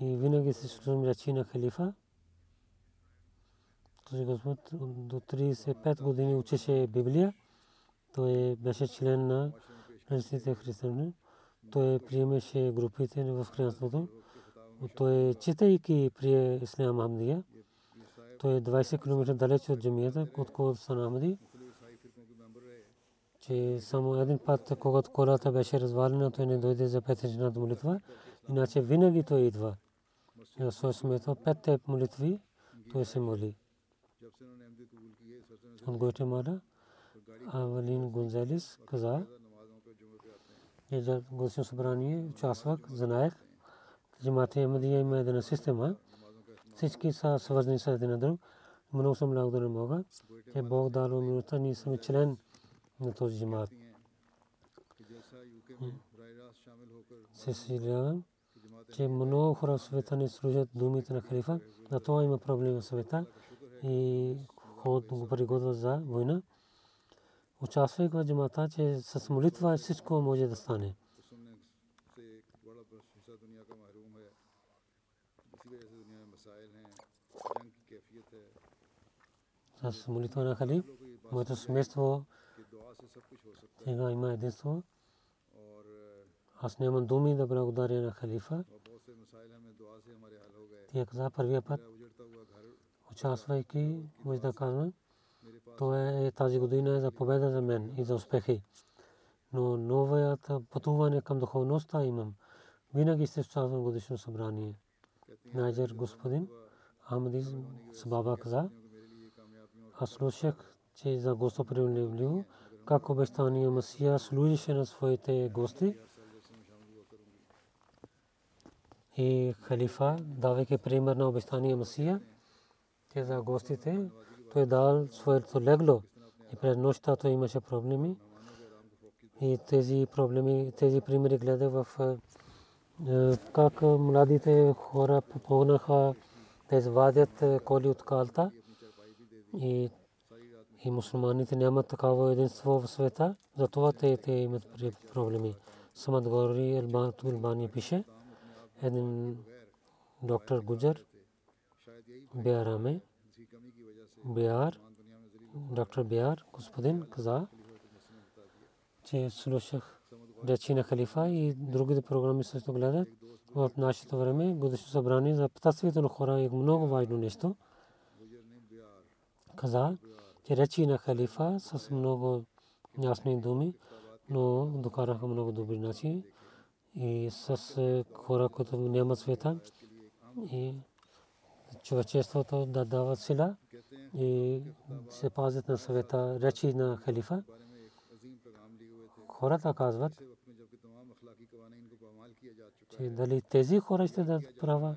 И винаги се слушам речи на халифа. Този Господ до 35 години учеше Библия. Той беше член на християните християни. Той приемеше групите в християнството. Той читайки прие Ислам Ахмадия. Той е 20 км далеч от джамията, отколкото са Ахмади че само един път, когато колата беше развалена, той не дойде за петъчната молитва. Иначе винаги той идва. И своя смето петте молитви той се моли. От Гуатемала Авалин Гонзалис каза, че за Госино събрание участвах, знаех, Джамата Амадия има една система, всички са свързани с един друг. Много съм благодарен Бога, че Бог дал минута, ние сме член на този джамат. Се съжалявам, че много хора в света не служат думите на халифа. На това има проблем в света и ход го пригодва за война. Участвайки в джамата, че с молитва всичко може да стане. С молитва на халиф, моето семейство сега има единство. Аз нямам думи да благодаря на халифа. Тя каза първия път, участвайки, може да казвам, това е тази година за победа за мен и за успехи. Но новият пътуване към духовността имам. Винаги ще участвам годишно събрание. Найджер господин Ахмади Сабаба каза, аз слушах, че за гостоприемливо как обещания Масия служише на своите гости. И халифа, давайки пример на обещания Масия, те за гостите, той дал своето легло. И пред нощта той имаше проблеми. И тези проблеми, тези примери гледа в как младите хора помогнаха да извадят коли от калта. И и мусулманите нямат такава единство в света, затова те, те имат проблеми. Самат Гори Албани пише, един доктор Гуджар, Биараме, Биар, доктор Биар, господин каза, че слушах речи на халифа и другите програми също гледат. В нашето време годишно събрание за пътствието на хора е много важно нещо. Каза, че речи на халифа с много ясни думи, но докараха много добри начини и с е, хора, които нямат света и човечеството да дава сила и се пазят на съвета речи на халифа. Хората казват, че дали тези хора ще дадат права,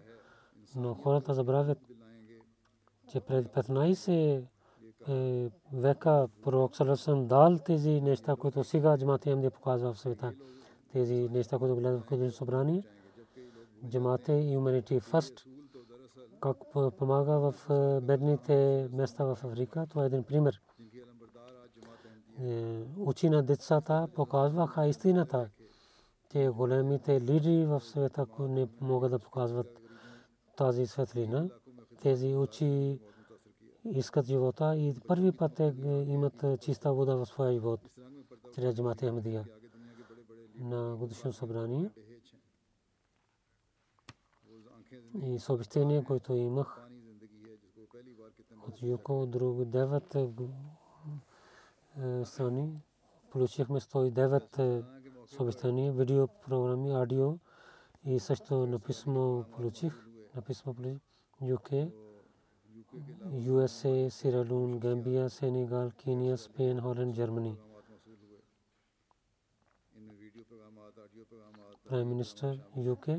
но хората забравят, че пред 15 е, века пророк Саласам дал тези неща, които сега джамат им показва в света. Тези неща, които гледат в Кудин събрание. Джамат е Humanity First. Как помага в е, бедните места в Африка. Това е един пример. Е, учи на децата показваха истината. Те големите лидери в света не могат да показват тази светлина. Тези учи искат живота и първи път те имат чиста вода в своя живот. Чрез джамат Ахмадия на годишно събрание. И съобщение, което имах от Юко, друг девет страни, получихме 109 съобщения, видео програми, аудио. И също написано получих, написано получих, یو ایس اے، سیرالون، گیمبیا، سینیگال، کینیا اسپین ہالینڈ، جرمنی۔ پرائم منسٹر یو کے،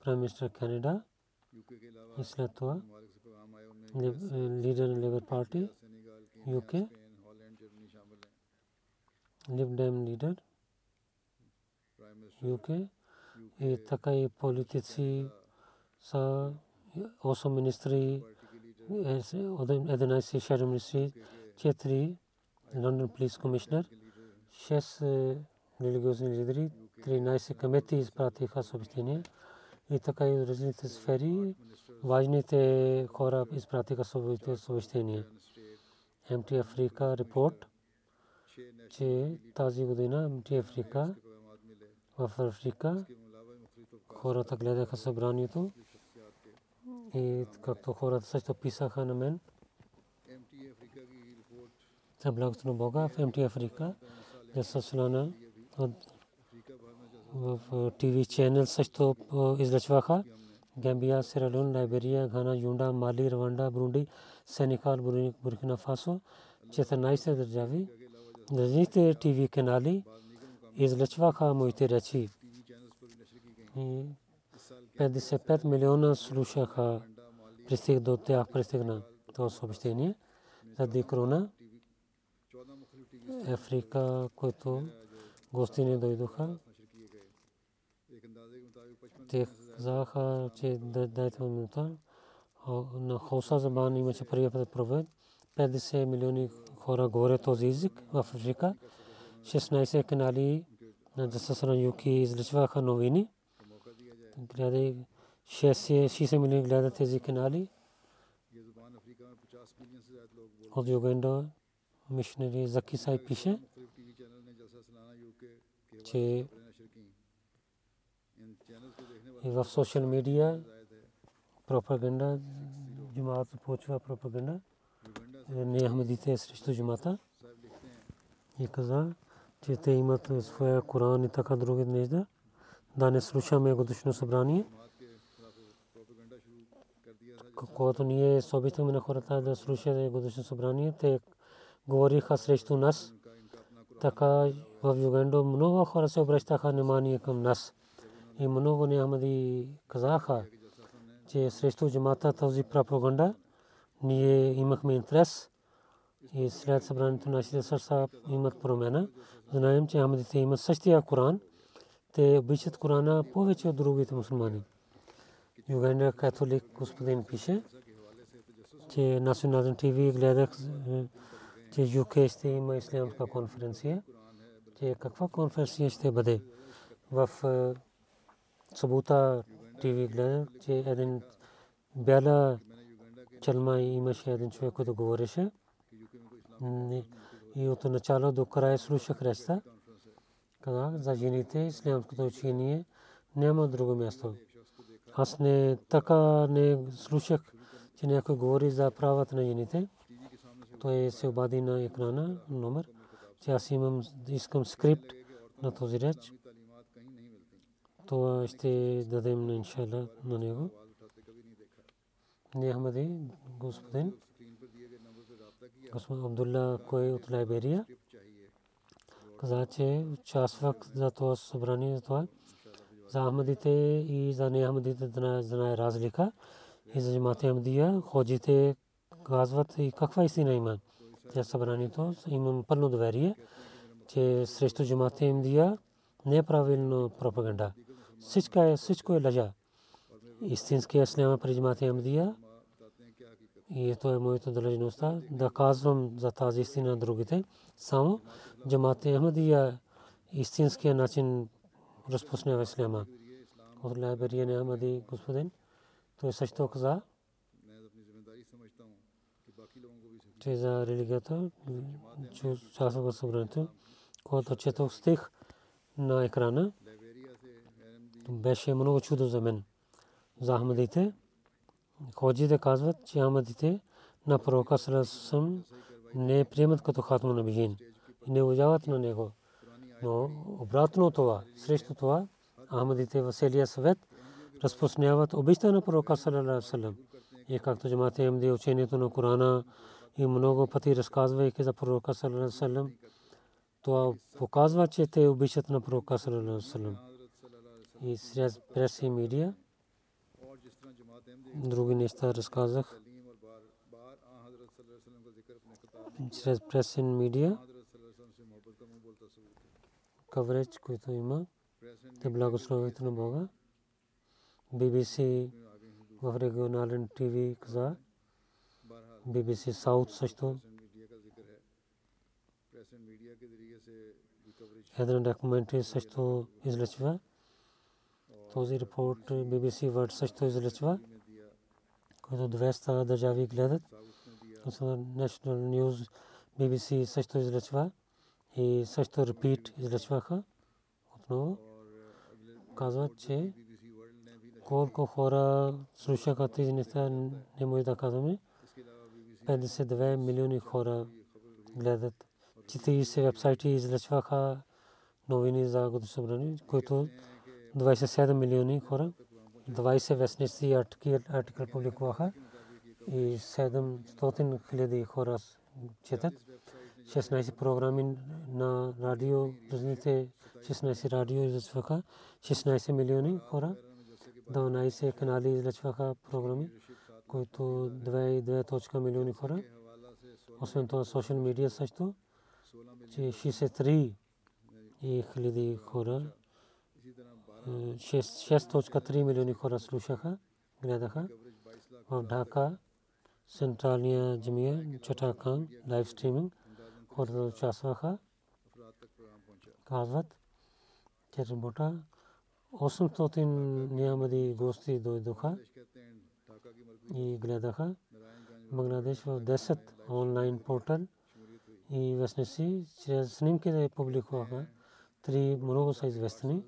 پرائم منسٹر کینیڈا اسلطوا لیڈر لیبر پارٹی یو کے لب ڈیم لیڈر یو کے۔ یہ تقائی سا اوسو منسٹری 11 Shadow Ministry, 4 London Police Commissioner, 6 религиозни лидери, 13 кмети изпратиха съобщения и така и в различните сфери важните хора изпратиха своите съобщения. МТ Африка репорт, че тази година МТ Африка в Африка хората гледаха събранието и както хората също писаха на мен за благото на Бога в МТ Африка за Саслана в ТВ ченел също излъчваха Гамбия, Сиралун, Лайберия, Гана, Юнда, Мали, Рванда, Брунди, Сенекал, Буркина Фасо, 14 държави. Различните ТВ канали излъчваха моите речи. 55 милиона слушаха пристиг до тях пристигна това съобщение заради корона. Африка, който гости не дойдоха. Те казаха, че дайте минута. На Хоса Забан имаше първия път провед. 50 милиони хора говорят този език в Африка. 16 канали на Дасасана Юки излъчваха новини 60 милиона гледат тези канали. От Юганда мишнери Заки Сай пише, че и в социал медиа пропаганда, джумаат почва пропаганда, не Ахмедите срещу джумата. И каза, че те имат своя Коран и така други неща да не слушаме годишно събрание. Когато ние съобщихме на хората да слушат годишно събрание, те говориха срещу нас. Така в Югандо много хора се обръщаха внимание към нас. И много нямади казаха, че срещу джамата този пропаганда ние имахме интерес и след събранието нашите сърца имат промена. Знаем, че Ахмадите имат същия Коран те обичат Корана повече от другите мусулмани. Юганда католик господин пише, че национален ТВ гледах, че ЮК ще има ислямска конференция, че каква конференция ще бъде в събота ТВ гледах, че един бяла чалма имаше един човек, който говореше. И от начало до края слушах реста. Казах за жените, ислямското учение няма друго място. Аз не така не слушах, че някой говори за правата на жените. Той се обади на екрана номер, че аз имам, искам скрипт на този реч. Това ще дадем на иншалла на него. Не Ахмади, господин. Господин Абдулла, кой от Лайберия. Каза, че участвах за това събрание, за това. За Ахмадите и за не Ахмадите да знае разлика. И за Джамата Ахмадия, ходжите казват и каква истина има. Тя събранието имам пълно доверие, че срещу Джамата Ахмадия не е правилно пропаганда. Всичко е, всичко е лъжа. Истинския ислям при Джамата Ахмадия и то е моята длъжността да казвам за тази истина на другите. Само Джамат Ахмадия истинския начин разпространява исляма. От Лайберия на Ахмади господин, той също каза, че за религията, част в събранието, когато четох стих на екрана, беше много чудо за мен. За Ахмадите, ходжите казват, че Ахмадите на пророка Сарасам не приемат като хатма на бижин и не уважават на него. Но обратно това, срещу това, Ахмадите в целия съвет разпространяват обичта на пророка Салалалам. И както джамата Ахмади учението на Корана и много пъти разказвайки за пророка Салалалам, това показва, че те обичат на пророка Салалалам. И сред прес и медиа, други неща разказах. Чрез прес и медиа, кавреж, който има, те благословят на Бога. BBC в регионален ТВ каза, BBC South също. Един документари също излъчва. Този репорт BBC World също излъчва, който 200 държави гледат. National News BBC също излъчва и също репит излъчваха отново. Казват, че колко хора слушаха тези неща, не може да казваме. 52 милиони хора гледат. 40 вебсайти излъчваха новини за годишно събрание, които 27 милиони хора, 20 вестници артикъл публикуваха и 700 хиляди хора четат. 16 програми на радио, разните 16 радио излъчваха, 16 милиони хора, 12 канали излъчваха програми, които 2,2 милиони хора. Освен това, социал медиа също, че 63 хиляди хора 6.3 милиони хора слушаха, гледаха. В Дака, Централния джамия, Чатакан, лайв стриминг, хората участваха. Казват, че работа 800 нямади гости дойдоха и гледаха. Бангладеш в 10 онлайн портал и вестници чрез снимки да публикуваха. Три много са известни.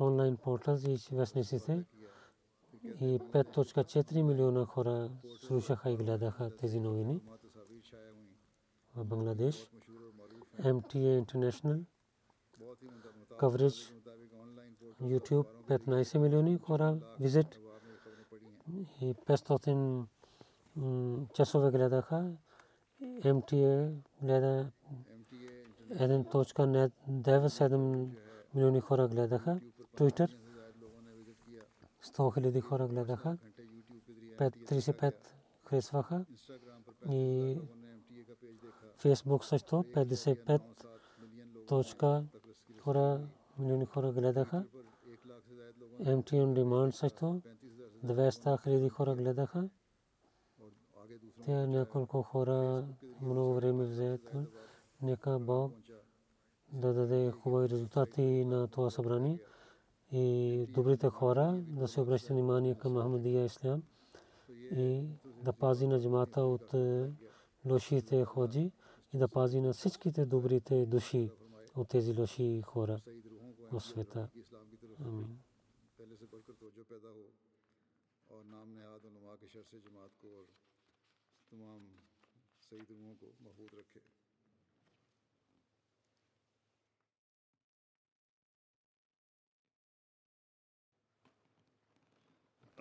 онлайн портал и вестниците и 5.4 милиона хора слушаха и гледаха тези новини в Бангладеш. MTA International coverage YouTube 15 милиони хора визит и 500 часове гледаха. MTA гледа 1.97 милиони хора гледаха. Twitter 100 хиляди хора гледаха, 35 харесваха и Facebook също 55 точка хора, милиони хора гледаха. MT on Demand също 200 хиляди хора гледаха. Те няколко хора много време взеха. Нека Бог да даде хубави резултати на това събрание и добрите хора да се обръща внимание към Ахмадия Ислам и да пази на джамата от е, лошите ходжи и да пази на всичките добрите души от тези лоши хора в света. Амин. اور نام نہاد علماء کے شر سے جماعت کو اور تمام صحیح لوگوں کو محفوظ رکھے